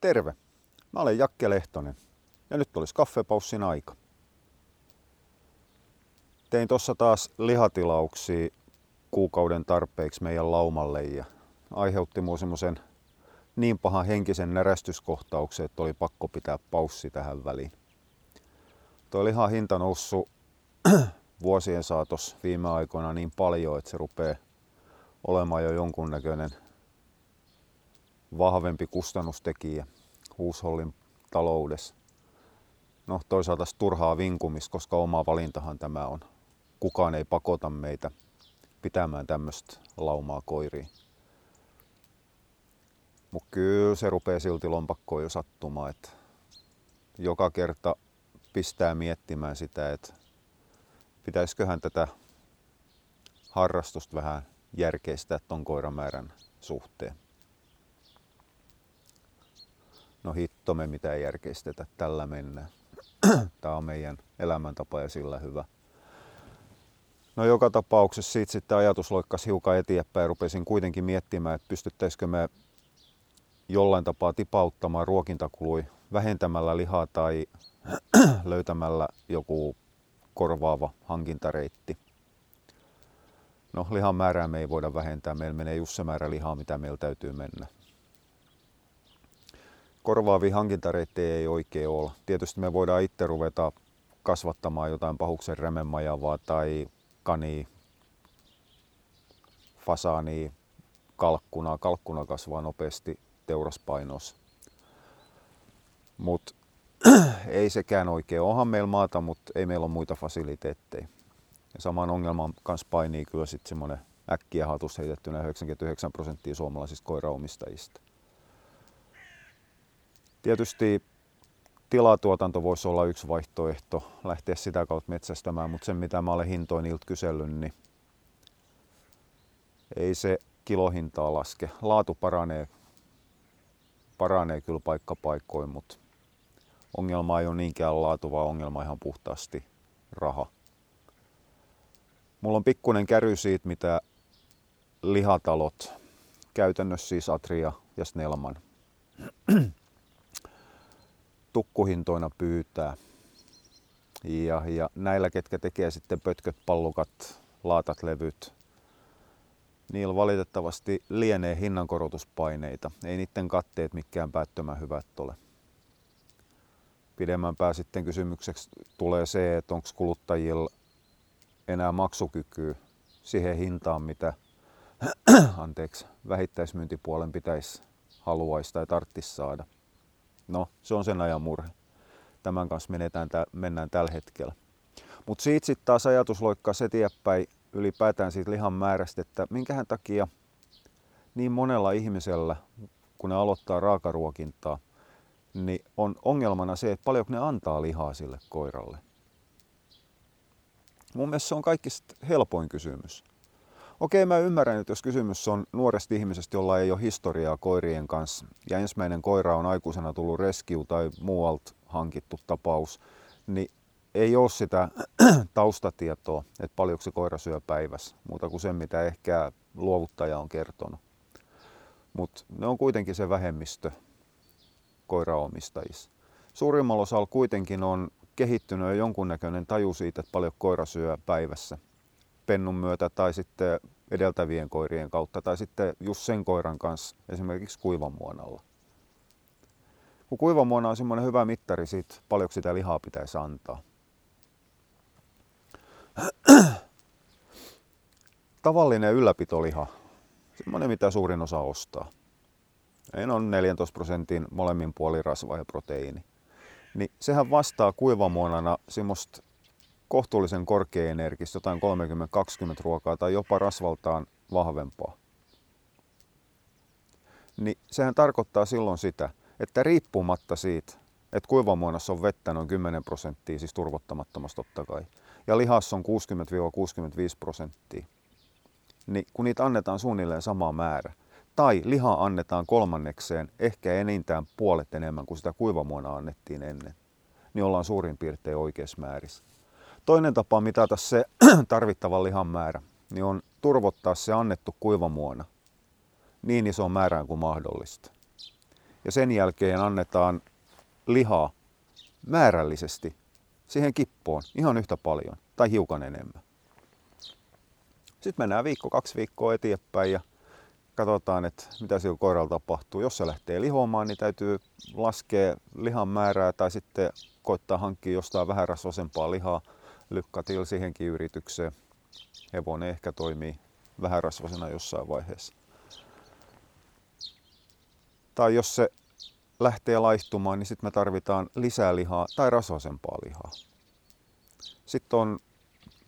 Terve! Mä olen Jakke Lehtonen ja nyt olisi kaffepaussin aika. Tein tossa taas lihatilauksia kuukauden tarpeeksi meidän laumalle ja aiheutti mua semmoisen niin pahan henkisen närästyskohtauksen, että oli pakko pitää paussi tähän väliin. Tuo lihan hinta noussut vuosien saatossa viime aikoina niin paljon, että se rupeaa olemaan jo jonkunnäköinen vahvempi kustannustekijä huushollin taloudessa. No toisaalta turhaa vinkumista, koska oma valintahan tämä on. Kukaan ei pakota meitä pitämään tämmöistä laumaa koiriin. Mutta kyllä se rupeaa silti lompakkoon jo sattumaan, että joka kerta pistää miettimään sitä, että pitäisiköhän tätä harrastusta vähän järkeistää ton koiran määrän suhteen. No hittomme mitä ei järkeistetä, tällä mennään. Tämä on meidän elämäntapa ja sillä hyvä. No joka tapauksessa siitä sitten ajatus loikkasi hiukan eteenpäin ja rupesin kuitenkin miettimään, että pystyttäisikö me jollain tapaa tipauttamaan ruokintakului vähentämällä lihaa tai löytämällä joku korvaava hankintareitti. No lihan määrää me ei voida vähentää, meillä menee just se määrä lihaa, mitä meillä täytyy mennä. Korvaavia hankintareittejä ei oikein ole. Tietysti me voidaan itse ruveta kasvattamaan jotain pahuksen remenmajavaa tai kani, fasaani, kalkkuna. Kalkkuna kasvaa nopeasti teuraspainossa. Mutta ei sekään oikein. Onhan meillä maata, mutta ei meillä ole muita fasiliteetteja. Ja saman ongelman kanssa painii kyllä sitten semmoinen äkkiä hatus heitettynä 99 prosenttia suomalaisista koiraomistajista. Tietysti tilatuotanto voisi olla yksi vaihtoehto, lähteä sitä kautta metsästämään, mutta sen mitä mä olen hintoin niiltä kysellyt, niin ei se kilohintaa laske. Laatu paranee, paranee kyllä paikkapaikkoin, mutta ongelma ei ole niinkään laatu, vaan ongelma ihan puhtaasti raha. Mulla on pikkuinen käry siitä, mitä lihatalot, käytännössä siis Atria ja Snellman, tukkuhintoina pyytää. Ja, ja näillä, ketkä tekee sitten pötköt, pallukat, laatat, levyt, niillä valitettavasti lienee hinnankorotuspaineita. Ei niiden katteet mikään päättömän hyvät ole. Pidemmän pää sitten kysymykseksi tulee se, että onko kuluttajilla enää maksukykyä siihen hintaan, mitä anteeksi, vähittäismyyntipuolen pitäisi haluaisi tai tarttisi saada. No, se on sen ajan murhe. Tämän kanssa menetään, mennään tällä hetkellä. Mutta siitä sitten taas ajatus loikkaa se eteenpäin ylipäätään siitä lihan määrästä, että minkähän takia niin monella ihmisellä, kun ne aloittaa raakaruokintaa, niin on ongelmana se, että paljonko ne antaa lihaa sille koiralle. Mun mielestä se on kaikista helpoin kysymys. Okei, mä ymmärrän, että jos kysymys on nuoresta ihmisestä, jolla ei ole historiaa koirien kanssa, ja ensimmäinen koira on aikuisena tullut reskiu tai muualta hankittu tapaus, niin ei ole sitä taustatietoa, että paljonko se koira syö päivässä, muuta kuin sen, mitä ehkä luovuttaja on kertonut. Mutta ne on kuitenkin se vähemmistö koiraomistajissa. Suurimmalla osalla kuitenkin on kehittynyt jo jonkunnäköinen taju siitä, että paljon koira syö päivässä pennun myötä tai sitten edeltävien koirien kautta tai sitten just sen koiran kanssa esimerkiksi kuivamuonalla. Kun kuivamuona on semmoinen hyvä mittari siitä, paljonko sitä lihaa pitäisi antaa. Tavallinen ylläpitoliha, semmoinen mitä suurin osa ostaa. Ei on 14 prosentin molemmin puolin rasva ja proteiini. Niin sehän vastaa kuivamuonana semmoista kohtuullisen korkeaenergistä, jotain 30-20 ruokaa tai jopa rasvaltaan vahvempaa. Niin sehän tarkoittaa silloin sitä, että riippumatta siitä, että kuivamuonassa on vettä noin 10 prosenttia, siis turvottamattomasti totta kai, ja lihassa on 60-65 prosenttia, niin kun niitä annetaan suunnilleen sama määrä, tai liha annetaan kolmannekseen ehkä enintään puolet enemmän kuin sitä kuivamuona annettiin ennen, niin ollaan suurin piirtein oikeassa määrissä. Toinen tapa mitata se tarvittava lihan määrä, niin on turvottaa se annettu kuivamuona niin isoon määrään kuin mahdollista. Ja sen jälkeen annetaan lihaa määrällisesti siihen kippoon ihan yhtä paljon tai hiukan enemmän. Sitten mennään viikko, kaksi viikkoa eteenpäin ja katsotaan, että mitä sillä koiralla tapahtuu. Jos se lähtee lihoamaan, niin täytyy laskea lihan määrää tai sitten koittaa hankkia jostain vähän rasvasempaa lihaa. Lykkatil siihenkin yritykseen. Hevonen ehkä toimii vähän rasvasena jossain vaiheessa. Tai jos se lähtee laihtumaan, niin sitten me tarvitaan lisää lihaa tai rasvasempaa lihaa. Sitten on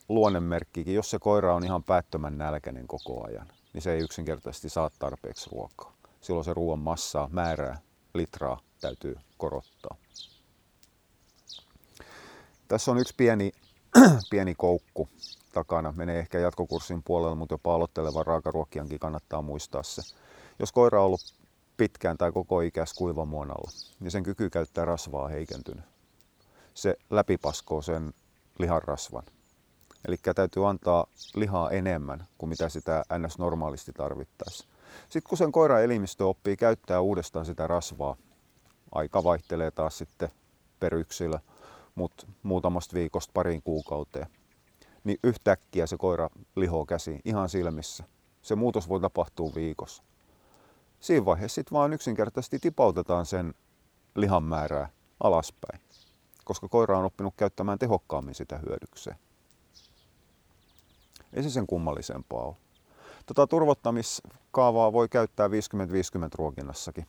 luonnemerkkikin, jos se koira on ihan päättömän nälkäinen koko ajan, niin se ei yksinkertaisesti saa tarpeeksi ruokaa. Silloin se ruoan massaa, määrää, litraa täytyy korottaa. Tässä on yksi pieni, pieni koukku takana. Menee ehkä jatkokurssin puolella, mutta jopa aloittelevan raakaruokkiankin kannattaa muistaa se. Jos koira on ollut pitkään tai koko ikäis kuivamuonalla, niin sen kyky käyttää rasvaa heikentynyt. Se läpipaskoo sen lihan rasvan. Eli täytyy antaa lihaa enemmän kuin mitä sitä ns. normaalisti tarvittaisiin. Sitten kun sen koiran elimistö oppii käyttää uudestaan sitä rasvaa, aika vaihtelee taas sitten per yksilö, mutta muutamasta viikosta pariin kuukauteen, niin yhtäkkiä se koira lihoo käsi ihan silmissä. Se muutos voi tapahtua viikossa. Siinä vaiheessa sitten vaan yksinkertaisesti tipautetaan sen lihan määrää alaspäin, koska koira on oppinut käyttämään tehokkaammin sitä hyödykseen. Ei se sen kummallisempaa ole. Tota turvottamiskaavaa voi käyttää 50-50 ruokinnassakin.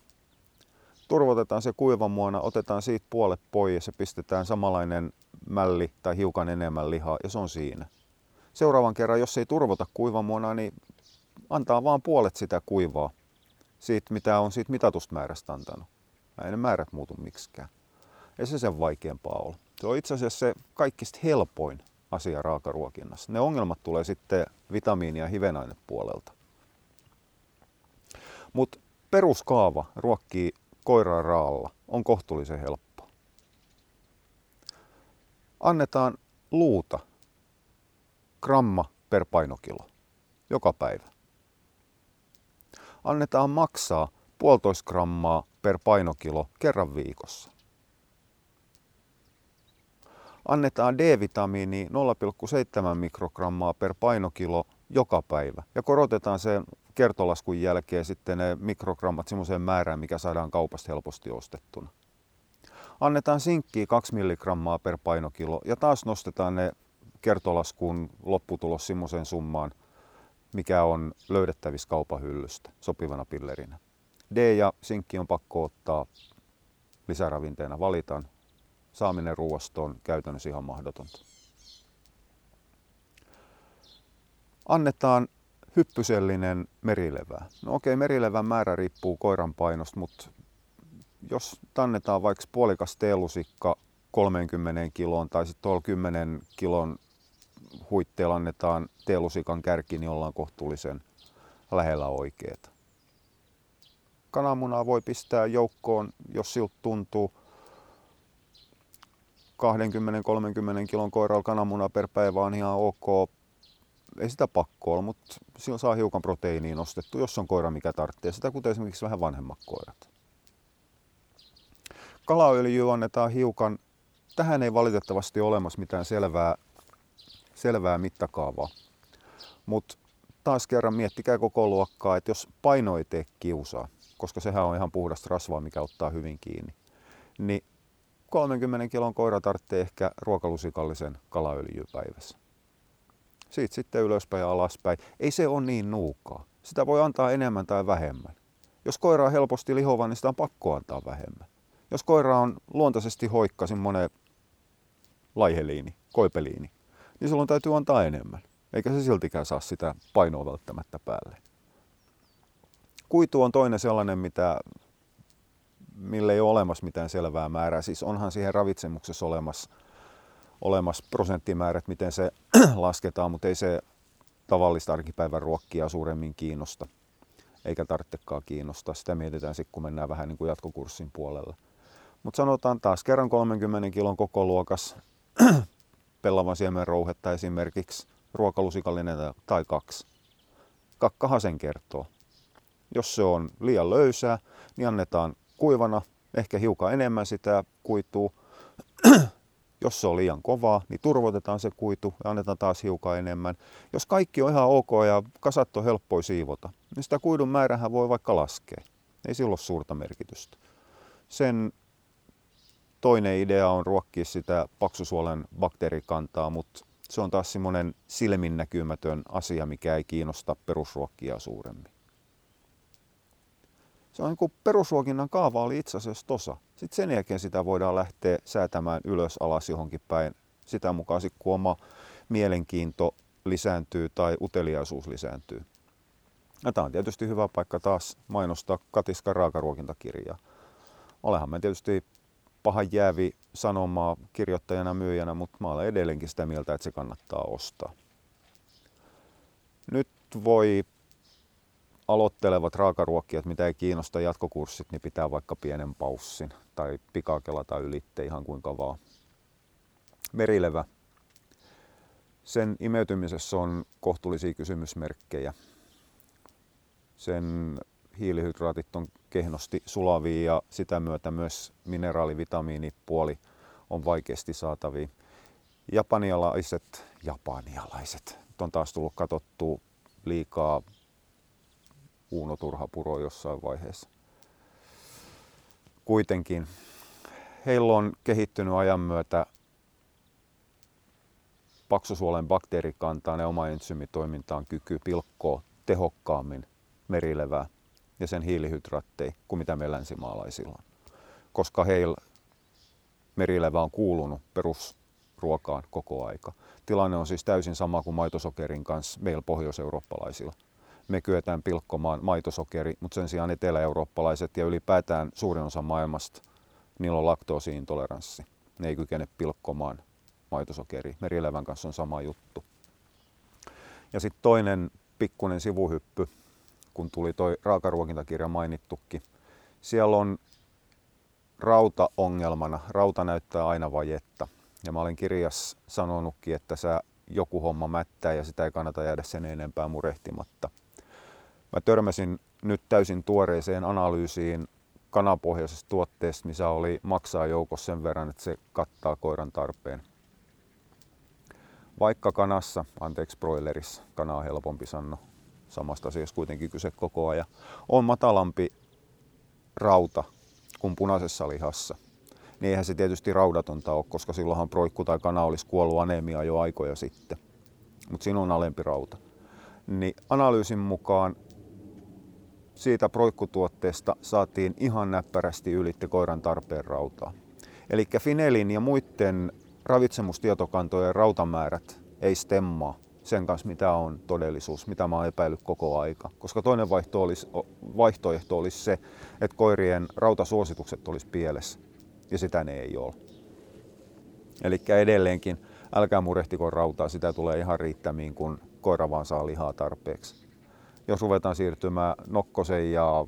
Turvotetaan se kuivamuona, otetaan siitä puolet pois ja se pistetään samanlainen mälli tai hiukan enemmän lihaa ja se on siinä. Seuraavan kerran, jos ei turvota kuivamuonaa, niin antaa vaan puolet sitä kuivaa siitä, mitä on siitä mitatusta määrästä antanut. Ei ne määrät muutu miksikään. Ei se sen vaikeampaa ole. Se on itse asiassa se kaikista helpoin asia raakaruokinnassa. Ne ongelmat tulee sitten vitamiini- ja hivenainepuolelta. Mutta peruskaava ruokkii koiraa raalla on kohtuullisen helppo. Annetaan luuta gramma per painokilo joka päivä. Annetaan maksaa puolitoista grammaa per painokilo kerran viikossa annetaan D-vitamiini 0,7 mikrogrammaa per painokilo joka päivä. Ja korotetaan sen kertolaskun jälkeen sitten ne mikrogrammat semmoiseen määrään, mikä saadaan kaupasta helposti ostettuna. Annetaan sinkkiä 2 milligrammaa per painokilo ja taas nostetaan ne kertolaskun lopputulos semmoiseen summaan, mikä on löydettävissä kaupahyllystä sopivana pillerinä. D ja sinkki on pakko ottaa lisäravinteena, valitaan saaminen ruoasta on käytännössä ihan mahdotonta. Annetaan hyppysellinen merilevää. No okei, merilevän määrä riippuu koiran painosta, mutta jos annetaan vaikka puolikas teelusikka 30 kiloon tai sitten tuolla 10 kilon huitteella annetaan teelusikan kärki, niin ollaan kohtuullisen lähellä oikeeta. Kananmunaa voi pistää joukkoon, jos siltä tuntuu. 20-30 kilon koiralla kananmuna per päivä on ihan ok. Ei sitä pakko olla, mutta silloin saa hiukan proteiiniin nostettu, jos on koira mikä tarvitsee sitä, kuten esimerkiksi vähän vanhemmat koirat. Kalaöljy annetaan hiukan. Tähän ei valitettavasti ole olemassa mitään selvää, selvää mittakaavaa. Mutta taas kerran miettikää koko luokkaa, että jos paino ei tee kiusaa, koska sehän on ihan puhdasta rasvaa, mikä ottaa hyvin kiinni, niin 30 kilon koira tarvitsee ehkä ruokalusikallisen kalaöljyä päivässä. Siitä sitten ylöspäin ja alaspäin. Ei se ole niin nuukaa. Sitä voi antaa enemmän tai vähemmän. Jos koira on helposti lihova, niin sitä on pakko antaa vähemmän. Jos koira on luontaisesti hoikka, semmoinen laiheliini, koipeliini, niin silloin täytyy antaa enemmän. Eikä se siltikään saa sitä painoa välttämättä päälle. Kuitu on toinen sellainen, mitä millä ei ole olemassa mitään selvää määrää. Siis onhan siihen ravitsemuksessa olemassa, olemassa prosenttimäärät, miten se lasketaan, mutta ei se tavallista arkipäivän ruokkia suuremmin kiinnosta. Eikä tarvitsekaan kiinnostaa. Sitä mietitään sitten, kun mennään vähän niin kuin jatkokurssin puolella. Mutta sanotaan taas kerran 30 kilon koko luokas pellavan siemen rouhetta esimerkiksi, ruokalusikallinen tai kaksi. Kakkahan sen kertoo. Jos se on liian löysää, niin annetaan kuivana, ehkä hiukan enemmän sitä kuituu. Jos se on liian kovaa, niin turvotetaan se kuitu ja annetaan taas hiukan enemmän. Jos kaikki on ihan ok ja kasat on helppoa siivota, niin sitä kuidun määrähän voi vaikka laskea. Ei sillä ole suurta merkitystä. Sen toinen idea on ruokkia sitä paksusuolen bakteerikantaa, mutta se on taas semmoinen silminnäkymätön asia, mikä ei kiinnosta perusruokkia suuremmin. Se on niin kuin perusruokinnan kaava oli itse asiassa tosa. Sitten sen jälkeen sitä voidaan lähteä säätämään ylös alas johonkin päin sitä mukaan, kun oma mielenkiinto lisääntyy tai uteliaisuus lisääntyy. Ja tämä on tietysti hyvä paikka taas mainostaa Katiskan raakaruokintakirjaa. Olehan mä tietysti pahan jäävi sanomaa kirjoittajana myyjänä, mutta mä olen edelleenkin sitä mieltä, että se kannattaa ostaa. Nyt voi aloittelevat raakaruokkijat, mitä ei kiinnosta jatkokurssit, niin pitää vaikka pienen paussin tai pikakelata ylitte ihan kuinka vaan. Merilevä. Sen imeytymisessä on kohtuullisia kysymysmerkkejä. Sen hiilihydraatit on kehnosti sulavia ja sitä myötä myös mineraalivitamiinipuoli on vaikeasti saatavia. Japanialaiset, japanialaiset, on taas tullut katsottua liikaa Uuno Turhapuro jossain vaiheessa. Kuitenkin heillä on kehittynyt ajan myötä paksusuolen bakteerikantaan ja oma ensymitoimintaan kyky pilkkoa tehokkaammin merilevää ja sen hiilihydraatteja kuin mitä me länsimaalaisilla on. Koska heillä merilevä on kuulunut perusruokaan koko aika. Tilanne on siis täysin sama kuin maitosokerin kanssa meillä pohjoiseurooppalaisilla me kyetään pilkkomaan maitosokeri, mutta sen sijaan etelä-eurooppalaiset ja ylipäätään suurin osa maailmasta, niillä on laktoosiintoleranssi. Ne ei kykene pilkkomaan maitosokeri. Merilevän kanssa on sama juttu. Ja sitten toinen pikkuinen sivuhyppy, kun tuli toi raakaruokintakirja mainittukin. Siellä on rauta ongelmana. Rauta näyttää aina vajetta. Ja mä olen kirjas sanonutkin, että sä joku homma mättää ja sitä ei kannata jäädä sen enempää murehtimatta. Mä törmäsin nyt täysin tuoreeseen analyysiin kanapohjaisesta tuotteesta, missä oli maksaa joukossa sen verran, että se kattaa koiran tarpeen. Vaikka kanassa, anteeksi broilerissa, kana on helpompi sanoa, samasta asiasta kuitenkin kyse koko ajan, on matalampi rauta kuin punaisessa lihassa. Niin eihän se tietysti raudatonta ole, koska silloinhan proikku tai kana olisi kuollut anemia jo aikoja sitten. Mutta siinä on alempi rauta. Niin analyysin mukaan siitä proikkutuotteesta saatiin ihan näppärästi ylitte koiran tarpeen rautaa. Eli Finelin ja muiden ravitsemustietokantojen rautamäärät ei stemmaa sen kanssa, mitä on todellisuus, mitä mä oon epäillyt koko aika. Koska toinen vaihto olisi, vaihtoehto olisi se, että koirien rautasuositukset olisi pielessä, ja sitä ne ei ole. Eli edelleenkin, älkää murehtiko rautaa, sitä tulee ihan riittämiin, kun koira vaan saa lihaa tarpeeksi jos ruvetaan siirtymään nokkosen ja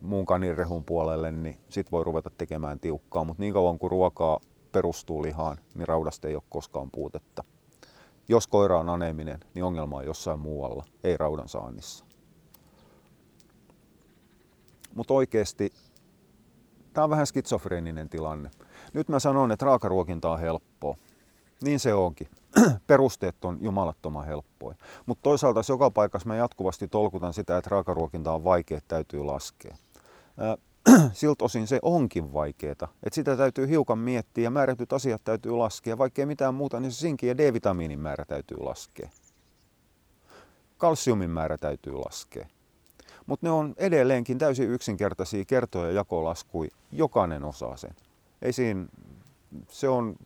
muun kaninrehun puolelle, niin sit voi ruveta tekemään tiukkaa. Mutta niin kauan kuin ruokaa perustuu lihaan, niin raudasta ei ole koskaan puutetta. Jos koira on aneminen, niin ongelma on jossain muualla, ei raudan saannissa. Mutta oikeasti tämä on vähän skitsofreeninen tilanne. Nyt mä sanon, että raakaruokinta on helppoa. Niin se onkin. Perusteet on jumalattoman helppoja. Mutta toisaalta joka paikassa mä jatkuvasti tolkutan sitä, että raakaruokinta on vaikea, täytyy laskea. Siltä osin se onkin vaikeaa. Että sitä täytyy hiukan miettiä ja määrätyt asiat täytyy laskea. Vaikkei mitään muuta, niin se sinkin ja D-vitamiinin määrä täytyy laskea. Kalsiumin määrä täytyy laskea. Mutta ne on edelleenkin täysin yksinkertaisia kertoja ja jakolaskuja. Jokainen osaa sen. Ei siinä, se on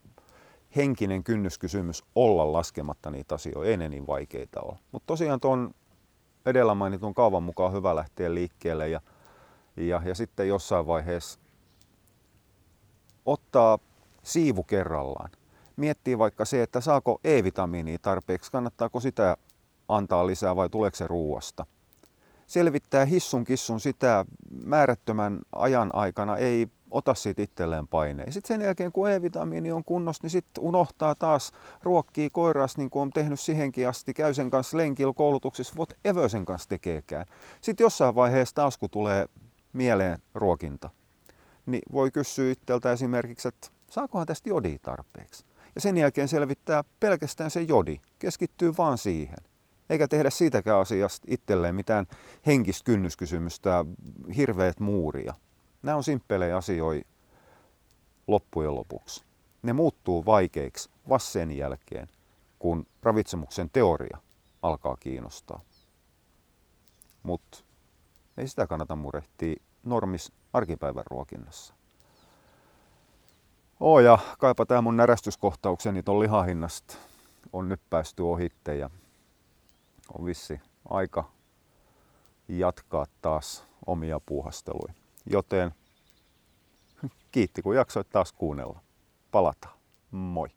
henkinen kynnyskysymys olla laskematta niitä asioita, ei ne niin vaikeita ole. Mutta tosiaan tuon edellä mainitun kaavan mukaan hyvä lähteä liikkeelle ja, ja, ja sitten jossain vaiheessa ottaa siivu kerrallaan. Miettii vaikka se, että saako E-vitamiinia tarpeeksi, kannattaako sitä antaa lisää vai tuleeko se ruuasta. Selvittää hissun kissun sitä määrättömän ajan aikana, ei ota siitä itselleen paineen. Sitten sen jälkeen, kun E-vitamiini on kunnossa, niin sitten unohtaa taas ruokkii koiras, niin kuin on tehnyt siihenkin asti, käy sen kanssa lenkillä koulutuksissa, ever sen kanssa tekeekään. Sitten jossain vaiheessa taas, kun tulee mieleen ruokinta, niin voi kysyä itseltä esimerkiksi, että saakohan tästä jodi tarpeeksi. Ja sen jälkeen selvittää pelkästään se jodi, keskittyy vaan siihen. Eikä tehdä siitäkään asiasta itselleen mitään henkistä kynnyskysymystä, hirveät muuria. Nämä on simppelejä asioita loppujen lopuksi. Ne muuttuu vaikeiksi vasta sen jälkeen, kun ravitsemuksen teoria alkaa kiinnostaa. Mutta ei sitä kannata murehtia normis arkipäivän ruokinnassa. Oo ja kaipa tää mun närästyskohtaukseni ton lihahinnasta on nyt päästy ohitte ja on vissi aika jatkaa taas omia puuhasteluja. Joten kiitti kun jaksoit taas kuunnella. Palataan. Moi.